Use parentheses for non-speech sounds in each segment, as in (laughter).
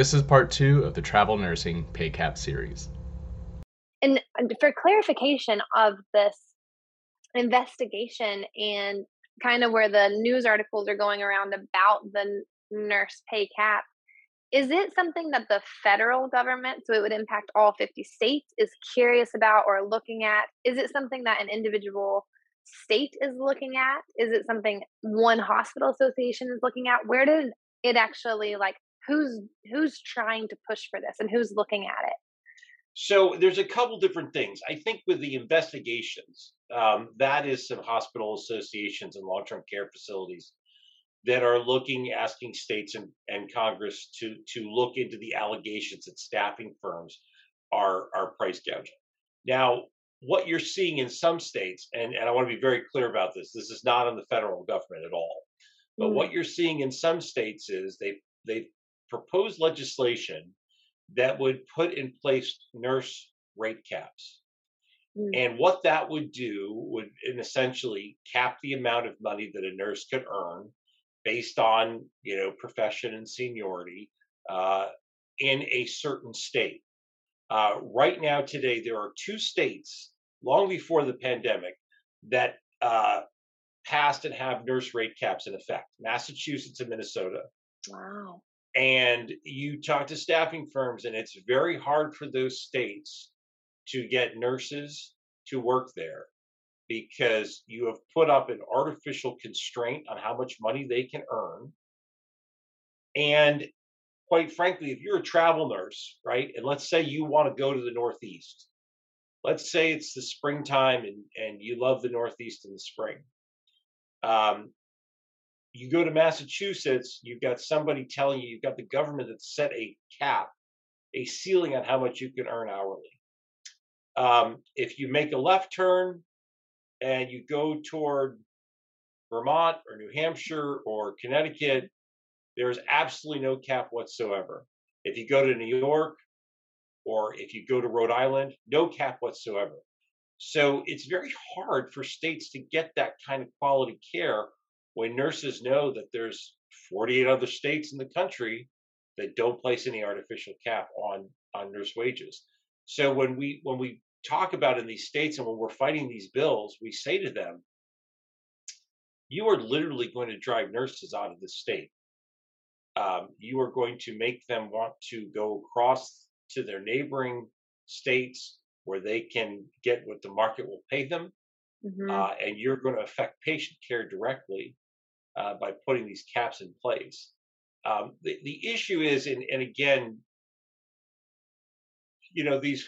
This is part two of the Travel Nursing Pay Cap series. And uh, for clarification of this investigation and kind of where the news articles are going around about the nurse pay cap, is it something that the federal government, so it would impact all 50 states, is curious about or looking at? Is it something that an individual state is looking at? Is it something one hospital association is looking at? Where did it actually like who's who's trying to push for this and who's looking at it? So there's a couple different things. I think with the investigations, um, that is some hospital associations and long-term care facilities that are looking, asking states and, and Congress to to look into the allegations that staffing firms are are price gouging. Now, what you're seeing in some states, and, and I want to be very clear about this, this is not on the federal government at all. But mm. what you're seeing in some states is they they proposed legislation that would put in place nurse rate caps. Mm. And what that would do would essentially cap the amount of money that a nurse could earn based on you know profession and seniority uh, in a certain state. Uh, right now, today, there are two states, long before the pandemic, that uh, passed and have nurse rate caps in effect Massachusetts and Minnesota. Wow. And you talk to staffing firms, and it's very hard for those states to get nurses to work there because you have put up an artificial constraint on how much money they can earn. And quite frankly, if you're a travel nurse, right, and let's say you want to go to the Northeast, let's say it's the springtime and, and you love the Northeast in the spring. Um, you go to Massachusetts, you've got somebody telling you, you've got the government that set a cap, a ceiling on how much you can earn hourly. Um, if you make a left turn and you go toward Vermont or New Hampshire or Connecticut, there's absolutely no cap whatsoever. If you go to New York or if you go to Rhode Island, no cap whatsoever. So it's very hard for states to get that kind of quality care when nurses know that there's 48 other states in the country that don't place any artificial cap on on nurse wages. So when we when we talk about in these states and when we're fighting these bills, we say to them, you are literally going to drive nurses out of the state. Um, you are going to make them want to go across to their neighboring states where they can get what the market will pay them. Mm-hmm. Uh, and you're going to affect patient care directly uh, by putting these caps in place. Um, the, the issue is, and, and again, you know, these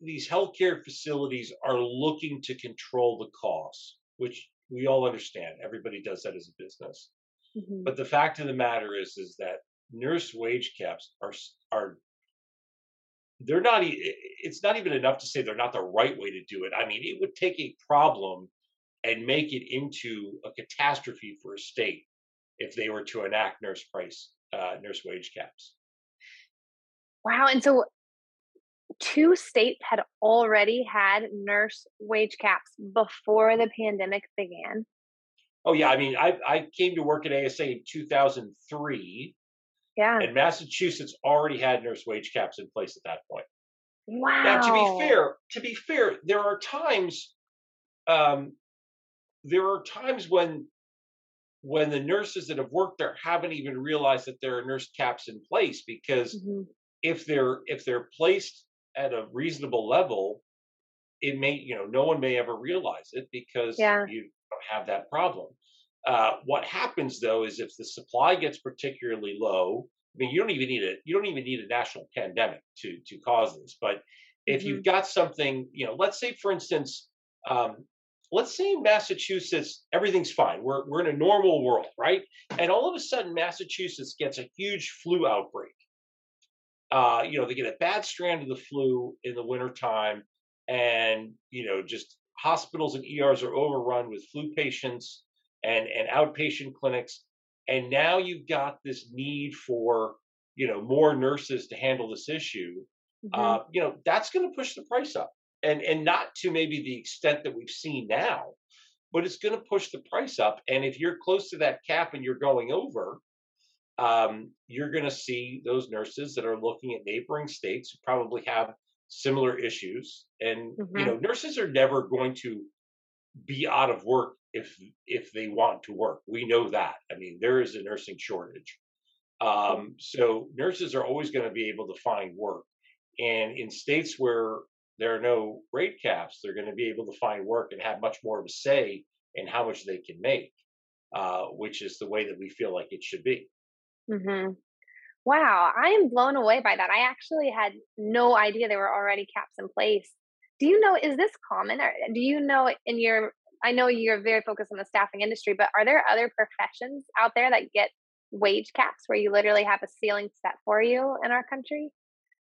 these healthcare facilities are looking to control the costs, which we all understand. Everybody does that as a business. Mm-hmm. But the fact of the matter is, is that nurse wage caps are are they're not. It's not even enough to say they're not the right way to do it. I mean, it would take a problem and make it into a catastrophe for a state if they were to enact nurse price uh, nurse wage caps. Wow, and so two states had already had nurse wage caps before the pandemic began. Oh yeah, I mean, I I came to work at ASA in 2003. Yeah. And Massachusetts already had nurse wage caps in place at that point. Wow. Now, to be fair, to be fair, there are times, um, there are times when when the nurses that have worked there haven't even realized that there are nurse caps in place because mm-hmm. if they're if they're placed at a reasonable level, it may, you know, no one may ever realize it because yeah. you don't have that problem. Uh, what happens though is if the supply gets particularly low, I mean, you don't even need a you don't even need a national pandemic to to cause this. But if mm-hmm. you've got something, you know, let's say for instance, um, let's say in Massachusetts everything's fine. We're we're in a normal world, right? And all of a sudden Massachusetts gets a huge flu outbreak uh, you know, they get a bad strand of the flu in the wintertime, and you know, just hospitals and ERs are overrun with flu patients and and outpatient clinics, and now you've got this need for you know more nurses to handle this issue. Mm-hmm. Uh, you know, that's going to push the price up, and and not to maybe the extent that we've seen now, but it's going to push the price up. And if you're close to that cap and you're going over, um, you're going to see those nurses that are looking at neighboring states who probably have similar issues. And mm-hmm. you know, nurses are never going to be out of work if if they want to work. We know that. I mean, there is a nursing shortage. Um, so nurses are always going to be able to find work. And in states where there are no rate caps, they're going to be able to find work and have much more of a say in how much they can make, uh, which is the way that we feel like it should be. Mm-hmm. Wow, I am blown away by that. I actually had no idea there were already caps in place. Do you know, is this common? Or do you know in your, I know you're very focused on the staffing industry, but are there other professions out there that get wage caps where you literally have a ceiling set for you in our country?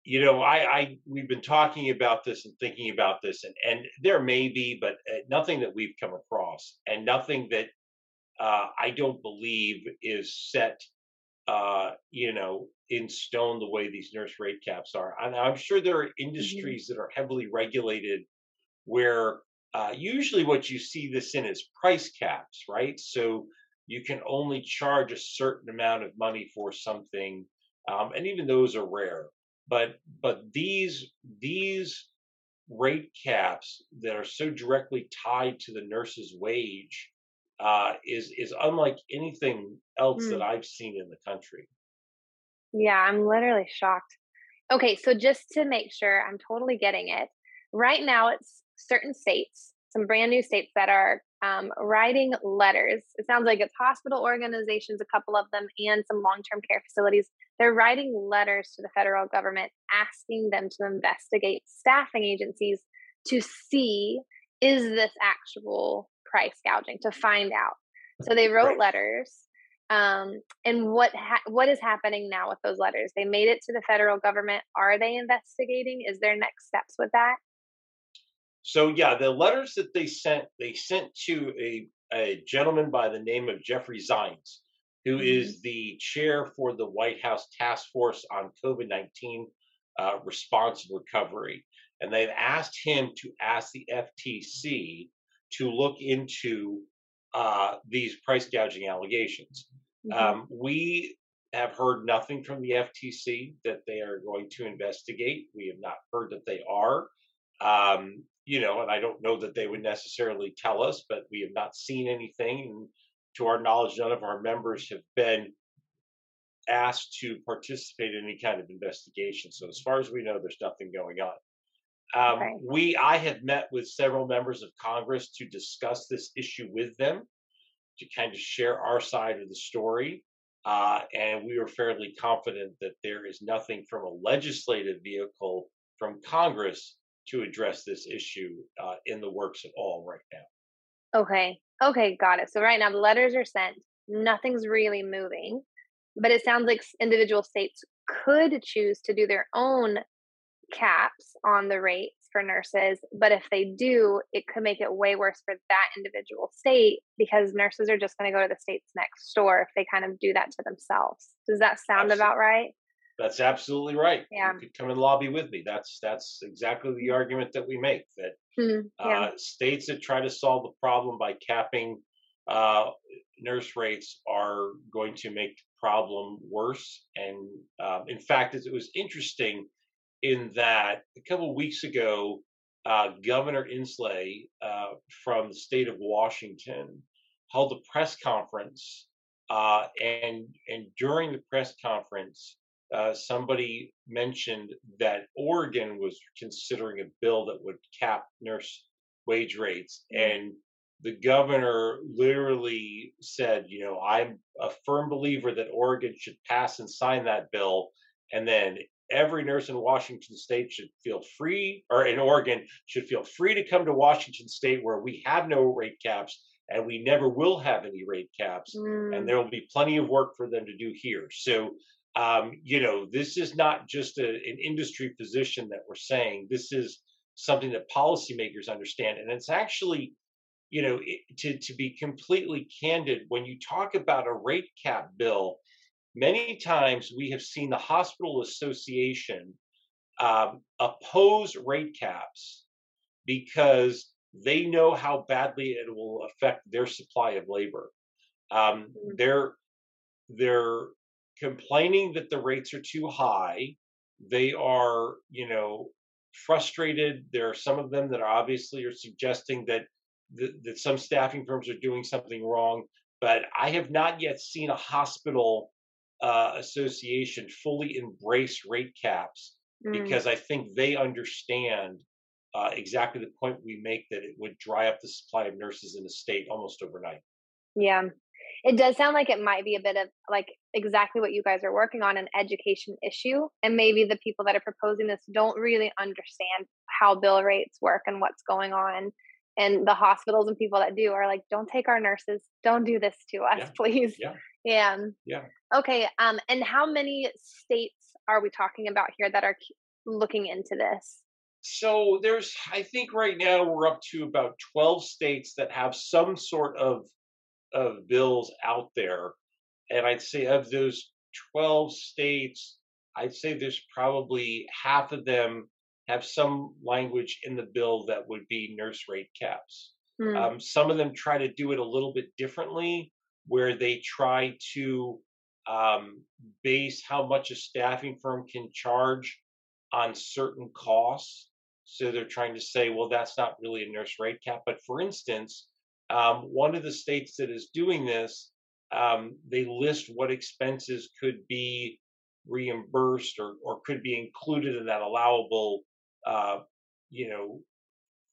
You know, I, I we've been talking about this and thinking about this, and and there may be, but uh, nothing that we've come across, and nothing that uh, I don't believe is set uh, you know, in stone the way these nurse rate caps are. And I'm sure there are mm-hmm. industries mm-hmm. that are heavily regulated where uh, usually what you see this in is price caps, right? So you can only charge a certain amount of money for something, um, and even those are rare. But but these these rate caps that are so directly tied to the nurse's wage uh, is is unlike anything else mm. that I've seen in the country. Yeah, I'm literally shocked. Okay, so just to make sure I'm totally getting it, right now it's certain states, some brand new states that are um, writing letters. It sounds like it's hospital organizations, a couple of them, and some long term care facilities. They're writing letters to the federal government asking them to investigate staffing agencies to see is this actual price gouging to find out. So they wrote letters. Um, and what ha- what is happening now with those letters? They made it to the federal government. Are they investigating? Is there next steps with that? So yeah, the letters that they sent, they sent to a, a gentleman by the name of Jeffrey Zients, who mm-hmm. is the chair for the White House Task Force on COVID nineteen uh, response and recovery, and they've asked him to ask the FTC to look into uh, these price gouging allegations. Mm-hmm. Um, we have heard nothing from the FTC that they are going to investigate. We have not heard that they are. Um, you know, and I don't know that they would necessarily tell us, but we have not seen anything. And to our knowledge, none of our members have been asked to participate in any kind of investigation. So, as far as we know, there's nothing going on. Um. We, I have met with several members of Congress to discuss this issue with them, to kind of share our side of the story. Uh, and we are fairly confident that there is nothing from a legislative vehicle from Congress to address this issue uh, in the works at all right now. Okay. Okay. Got it. So, right now, the letters are sent, nothing's really moving, but it sounds like individual states could choose to do their own caps on the rates for nurses. But if they do, it could make it way worse for that individual state because nurses are just going to go to the states next door if they kind of do that to themselves. Does that sound absolutely. about right? That's absolutely right. Yeah. You could come and lobby with me. That's that's exactly the argument that we make. That mm, yeah. uh, states that try to solve the problem by capping uh, nurse rates are going to make the problem worse. And um, in fact, it was interesting in that a couple of weeks ago, uh, Governor Inslee uh, from the state of Washington held a press conference, uh, and and during the press conference, uh, somebody mentioned that Oregon was considering a bill that would cap nurse wage rates, mm-hmm. and the governor literally said, you know, I'm a firm believer that Oregon should pass and sign that bill. And then every nurse in Washington state should feel free, or in Oregon, should feel free to come to Washington state where we have no rate caps and we never will have any rate caps. Mm. And there will be plenty of work for them to do here. So, um, you know, this is not just a, an industry position that we're saying, this is something that policymakers understand. And it's actually, you know, it, to, to be completely candid, when you talk about a rate cap bill, many times we have seen the hospital association um, oppose rate caps because they know how badly it will affect their supply of labor. Um, mm-hmm. Their their complaining that the rates are too high. They are, you know, frustrated. There are some of them that are obviously are suggesting that that, that some staffing firms are doing something wrong. But I have not yet seen a hospital uh, association fully embrace rate caps Mm. because I think they understand uh, exactly the point we make that it would dry up the supply of nurses in the state almost overnight. Yeah. It does sound like it might be a bit of like exactly what you guys are working on an education issue. And maybe the people that are proposing this don't really understand how bill rates work and what's going on. And the hospitals and people that do are like, don't take our nurses. Don't do this to us, Yeah. (laughs) please. Yeah. Yeah. Yeah. Okay. Um, and how many states are we talking about here that are looking into this? So there's, I think right now we're up to about 12 states that have some sort of of bills out there, and I'd say of those 12 states, I'd say there's probably half of them have some language in the bill that would be nurse rate caps. Hmm. Um, some of them try to do it a little bit differently, where they try to um, base how much a staffing firm can charge on certain costs. So they're trying to say, well, that's not really a nurse rate cap. But for instance, um, one of the states that is doing this, um, they list what expenses could be reimbursed or, or could be included in that allowable, uh, you know,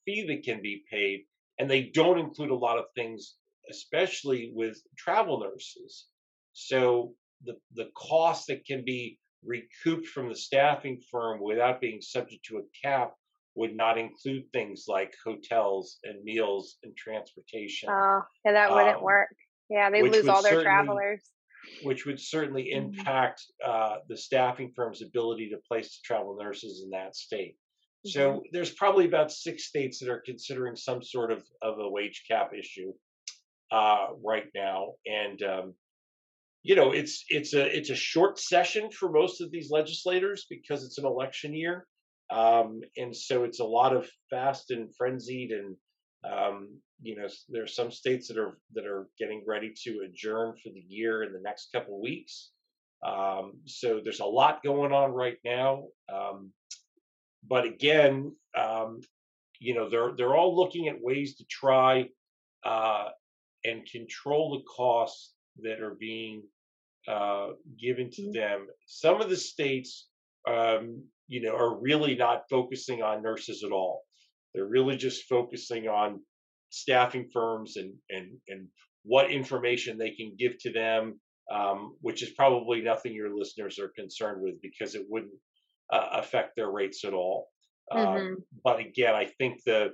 fee that can be paid. And they don't include a lot of things, especially with travel nurses. So the the cost that can be recouped from the staffing firm without being subject to a cap would not include things like hotels and meals and transportation, Oh, yeah, that wouldn't um, work. Yeah, they lose all their travelers. which would certainly Mhm. impact uh, the staffing firm's ability to place travel nurses in that state. Mhm. So there's probably about six states that are considering some sort of, of a wage cap issue uh, right now, and um, you know it's it's a it's a short session for most of these legislators because it's an election year, um, and so it's a lot of fast and frenzied and um, you know there are some states that are that are getting ready to adjourn for the year in the next couple of weeks. Um, so there's a lot going on right now. Um, but again, um, you know, they're they're all looking at ways to try uh, and control the costs that are being uh, given to Mhm. them. Some of the states, um, you know, are really not focusing on nurses at all. They're really just focusing on staffing firms and and and what information they can give to them, um, which is probably nothing your listeners are concerned with because it wouldn't uh, affect their rates at all. Uh, Mhm. but again, I think the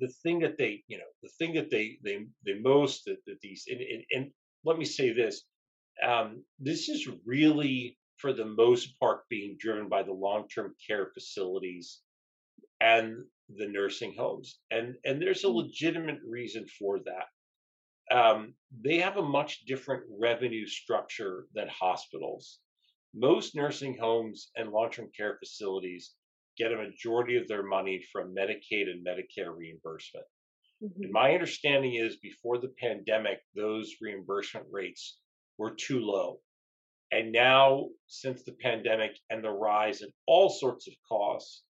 the thing that they, you know, the thing that they they they most that, that these and, and, and let me say this, um, this is really for the most part being driven by the long term care facilities and the nursing homes, and and there's a Mm. legitimate reason for that. Um, they have a much different revenue structure than hospitals. Most nursing homes and long term care facilities get a majority of their money from Medicaid and Medicare reimbursement. And Mhm. my understanding is before the pandemic, those reimbursement rates were too low. And now, since the pandemic and the rise in all sorts of costs,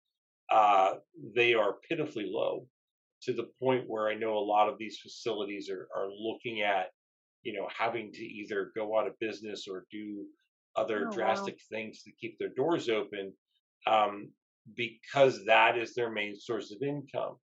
uh, they are pitifully low to the point where I know a lot of these facilities are, are looking at, you know, having to either go out of business or do other Oh, wow. drastic things to keep their doors open um, because that is their main source of income.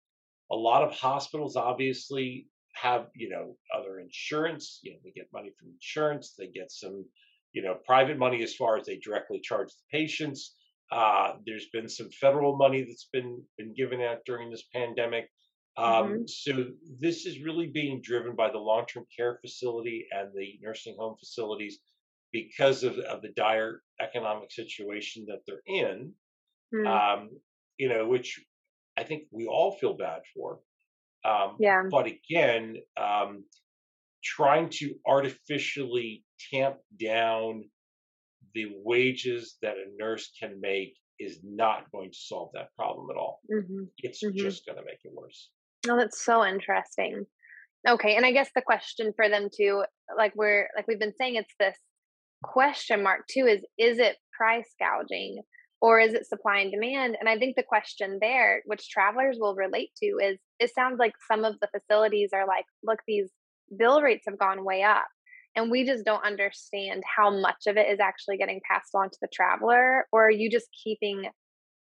A lot of hospitals obviously have, you know, other insurance. You know, they get money from insurance. They get some, you know, private money as far as they directly charge the patients. Uh, there's been some federal money that's been been given out during this pandemic. Um, Mhm. So this is really being driven by the long-term care facility and the nursing home facilities because of, of the dire economic situation that they're in Mm. um, you know, which I think we all feel bad for. Um, Yeah. but again, um, trying to artificially tamp down the wages that a nurse can make is not going to solve that problem at all. Mhm. It's Mhm. just going to make it worse. Oh, that's so interesting. Okay, and I guess the question for them too, like we're like we've been saying, it's this question mark too is is it price gouging or is it supply and demand? And I think the question there, which travelers will relate to, is it sounds like some of the facilities are like, look, these bill rates have gone way up. And we just don't understand how much of it is actually getting passed on to the traveler, or are you just keeping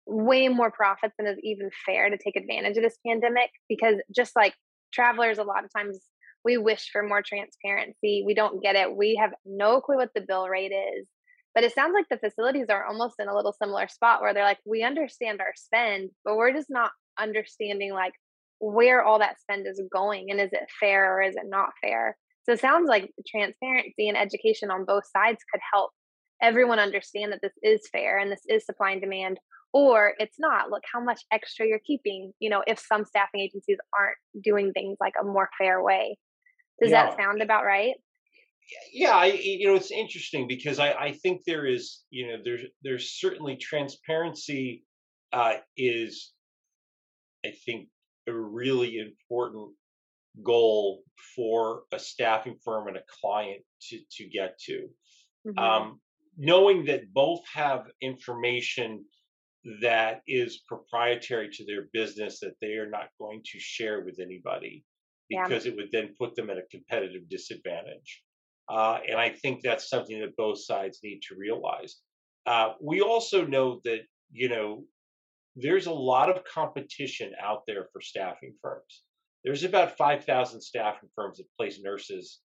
way more profits than is even fair to take advantage of this pandemic? Because just like travelers, a lot of times we wish for more transparency. We don't get it. We have no clue what the bill rate is. But it sounds like the facilities are almost in a little similar spot where they're like, we understand our spend, but we're just not understanding like where all that spend is going and is it fair or is it not fair. So it sounds like transparency and education on both sides could help everyone understand that this is fair and this is supply and demand or it's not. Look how much extra you're keeping you know if some staffing agencies aren't doing things like a more fair way. Does yeah. that sound about right? Yeah I, you know it's interesting because I, I think there is you know there's there's certainly transparency uh, is i think a really important goal for a staffing firm and a client to to get to mm-hmm. um, knowing that both have information that is proprietary to their business that they are not going to share with anybody because yeah. it would then put them at a competitive disadvantage uh, and I think that's something that both sides need to realize. Uh, we also know that, you know, there's a lot of competition out there for staffing firms. There's about 5,000 staffing firms that place nurses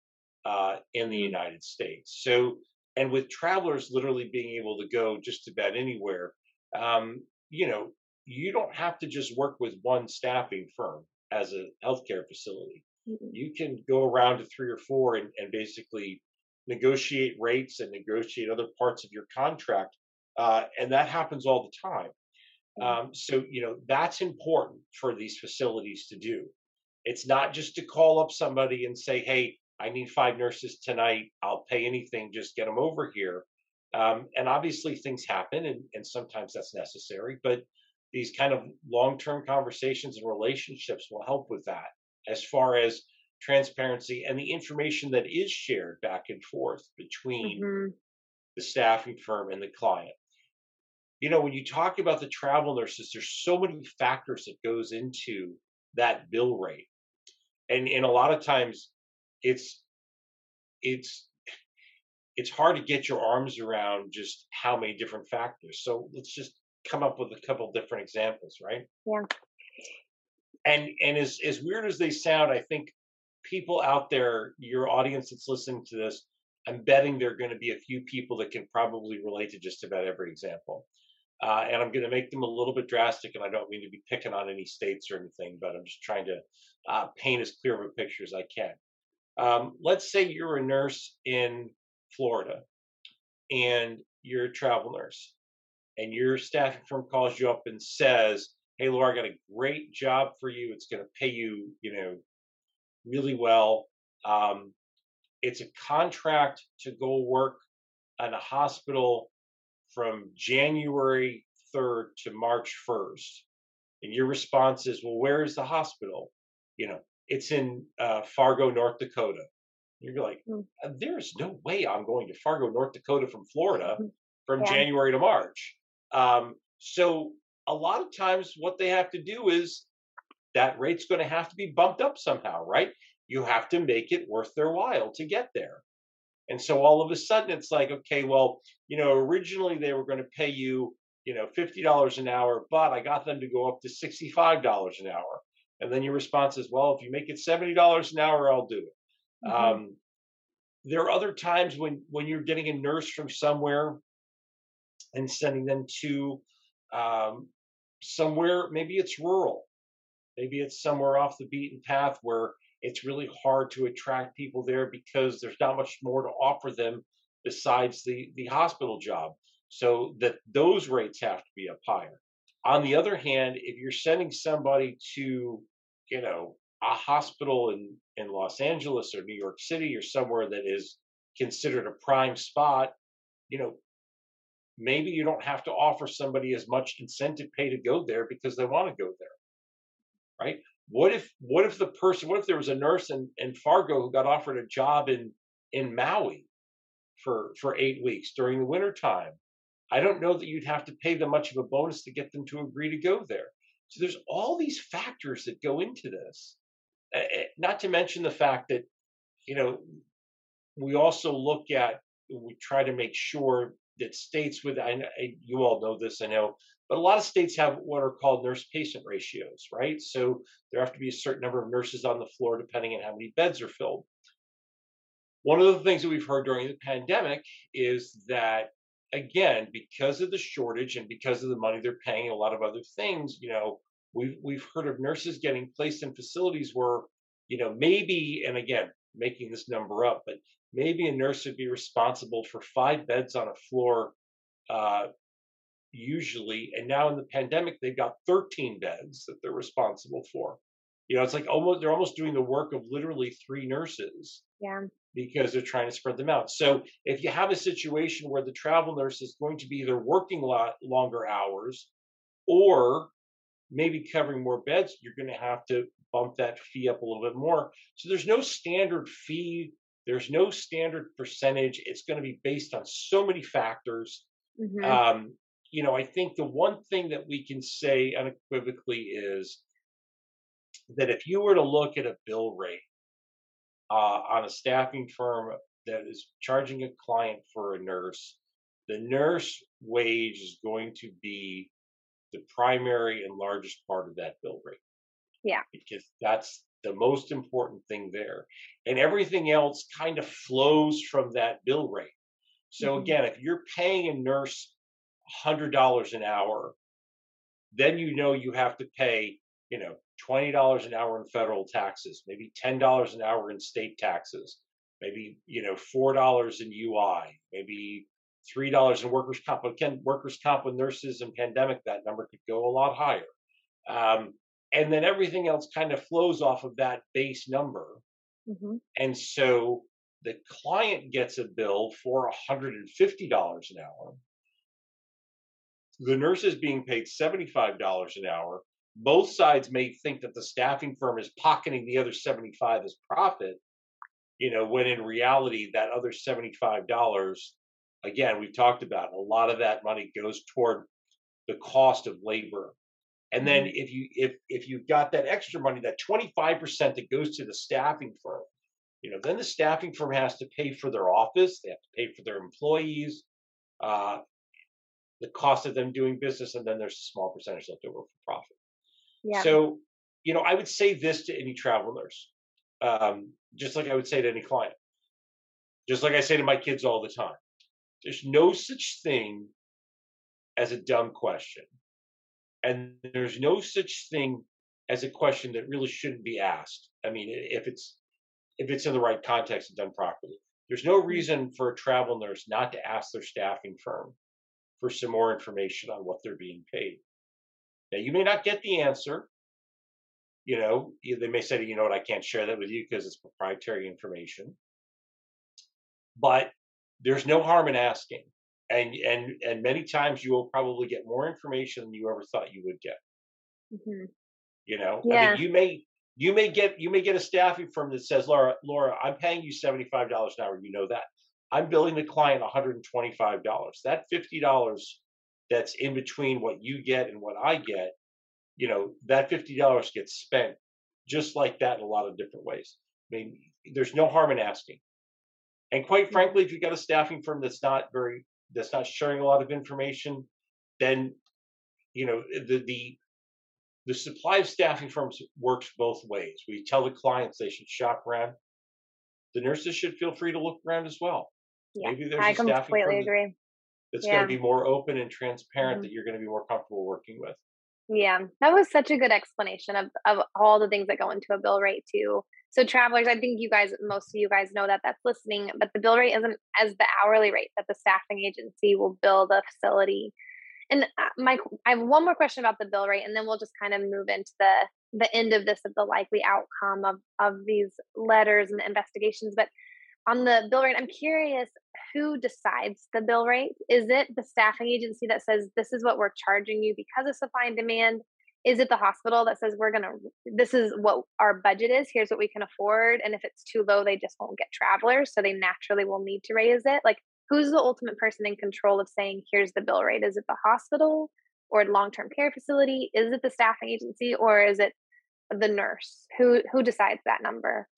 uh, in the mm-hmm. United States. So, and with travelers literally being able to go just about anywhere, um, you know, you don't have to just work with one staffing firm as a healthcare facility. Mm-hmm. You can go around to three or four and, and basically negotiate rates and negotiate other parts of your contract. Uh, and that happens all the time. Um, so, you know, that's important for these facilities to do. It's not just to call up somebody and say, hey, I need five nurses tonight. I'll pay anything, just get them over here. Um, and obviously, things happen, and, and sometimes that's necessary. But these kind of long term conversations and relationships will help with that as far as transparency and the information that is shared back and forth between mm-hmm. the staffing firm and the client you know when you talk about the travel nurses there's so many factors that goes into that bill rate and and a lot of times it's it's it's hard to get your arms around just how many different factors. So let's just come up with a couple different examples right? Yeah. And and as as weird as they sound, I think people out there, your audience that's listening to this, I'm betting there are going to be a few people that can probably relate to just about every example. Uh, and I'm going to make them a little bit drastic, and I don't mean to be picking on any states or anything, but I'm just trying to uh, paint as clear of a picture as I can. Um, let's say you're a nurse in Florida, and you're a travel nurse, and your staffing firm calls you up and says, hey laura i got a great job for you it's going to pay you you know really well um, it's a contract to go work in a hospital from january 3rd to march 1st and your response is well where is the hospital you know it's in uh, fargo north dakota you're like mm. there's no way i'm going to fargo north dakota from florida mm. from yeah. january to march um, so a lot of times what they have to do is that rate's going to have to be bumped up somehow, right? You have to make it worth their while to get there. And so all of a sudden it's like, okay, well, you know, originally they were going to pay you, you know, $50 an hour, but I got them to go up to $65 an hour. And then your response is, well, if you make it $70 an hour, I'll do it. Mm-hmm. Um, there are other times when when you're getting a nurse from somewhere and sending them to um, somewhere, maybe it's rural, maybe it's somewhere off the beaten path where it's really hard to attract people there because there's not much more to offer them besides the, the hospital job. So that those rates have to be up higher. On the other hand, if you're sending somebody to, you know, a hospital in, in Los Angeles or New York City or somewhere that is considered a prime spot, you know, maybe you don't have to offer somebody as much incentive pay to go there because they want to go there right what if what if the person what if there was a nurse in, in fargo who got offered a job in in maui for for eight weeks during the wintertime. I don't know that you'd have to pay them much of a bonus to get them to agree to go there. So there's all these factors that go into this. Not to mention the fact that, you know, we also look at, we try to make sure that states with, I, you all know this, I know, but a lot of states have what are called nurse patient ratios, right? So there have to be a certain number of nurses on the floor depending on how many beds are filled. One of the things that we've heard during the pandemic is that again, because of the shortage and because of the money they're paying, a lot of other things, you know, we've we've heard of nurses getting placed in facilities where, you know, maybe, and again, making this number up, but maybe a nurse would be responsible for five beds on a floor, uh, usually, and now in the pandemic they've got 13 beds that they're responsible for. You know, it's like almost they're almost doing the work of literally three nurses. Yeah because they're trying to spread them out. So if you have a situation where the travel nurse is going to be either working a lot longer hours or maybe covering more beds, you're going to have to bump that fee up a little bit more. So there's no standard fee, there's no standard percentage. It's going to be based on so many factors. Mm-hmm. Um, you know, I think the one thing that we can say unequivocally is that if you were to look at a bill rate uh, on a staffing firm that is charging a client for a nurse, the nurse wage is going to be the primary and largest part of that bill rate. Yeah. Because that's the most important thing there. And everything else kind of flows from that bill rate. So mm-hmm. again, if you're paying a nurse $100 an hour, then you know you have to pay, you know, $20 an hour in federal taxes, maybe $10 an hour in state taxes, maybe, you know, $4 in UI, maybe $3 in workers' comp. Again, workers' comp with nurses and pandemic, that number could go a lot higher. Um, and then everything else kind of flows off of that base number. Mm-hmm. And so the client gets a bill for $150 an hour. The nurse is being paid $75 an hour both sides may think that the staffing firm is pocketing the other 75 as profit you know when in reality that other $75 again we've talked about a lot of that money goes toward the cost of labor and then mm-hmm. if you if if you've got that extra money that 25% that goes to the staffing firm you know then the staffing firm has to pay for their office they have to pay for their employees uh, the cost of them doing business and then there's a small percentage left over for profit yeah. So, you know, I would say this to any travel nurse, um, just like I would say to any client, just like I say to my kids all the time. There's no such thing as a dumb question. And there's no such thing as a question that really shouldn't be asked. I mean, if it's if it's in the right context and done properly. There's no mm-hmm. reason for a travel nurse not to ask their staffing firm for some more information on what they're being paid. Now, you may not get the answer. You know, they may say, you know what, I can't share that with you because it's proprietary information. But there's no harm in asking. And and and many times you will probably get more information than you ever thought you would get. Mm-hmm. You know, yeah. I mean, you may you may get you may get a staffing firm that says, Laura, Laura, I'm paying you seventy five dollars an hour. You know that. I'm billing the client one hundred and twenty five dollars. That fifty dollars that's in between what you get and what I get, you know, that $50 gets spent just like that in a lot of different ways. I mean, there's no harm in asking. And quite mm-hmm. frankly, if you've got a staffing firm that's not very that's not sharing a lot of information, then you know the the the supply of staffing firms works both ways. We tell the clients they should shop around. The nurses should feel free to look around as well. Yeah, Maybe there's I a completely agree that's yeah. going to be more open and transparent mm-hmm. that you're going to be more comfortable working with. Yeah, that was such a good explanation of, of all the things that go into a bill rate too. So travelers, I think you guys, most of you guys know that that's listening, but the bill rate isn't as the hourly rate that the staffing agency will bill the facility. And uh, Mike, I have one more question about the bill rate, and then we'll just kind of move into the the end of this of the likely outcome of of these letters and the investigations. But on the bill rate, I'm curious who decides the bill rate? Is it the staffing agency that says this is what we're charging you because of supply and demand? is it the hospital that says we're gonna this is what our budget is here's what we can afford and if it's too low they just won't get travelers so they naturally will need to raise it? Like who's the ultimate person in control of saying here's the bill rate is it the hospital or long-term care facility? Is it the staffing agency or is it the nurse? Who who decides that number?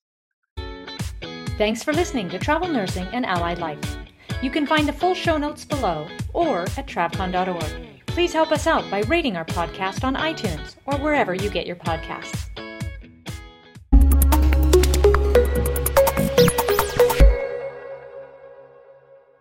Thanks for listening to travel nursing and allied life you can find the full show notes below or at travcon.org Please help us out by rating our podcast on iTunes or wherever you get your podcasts.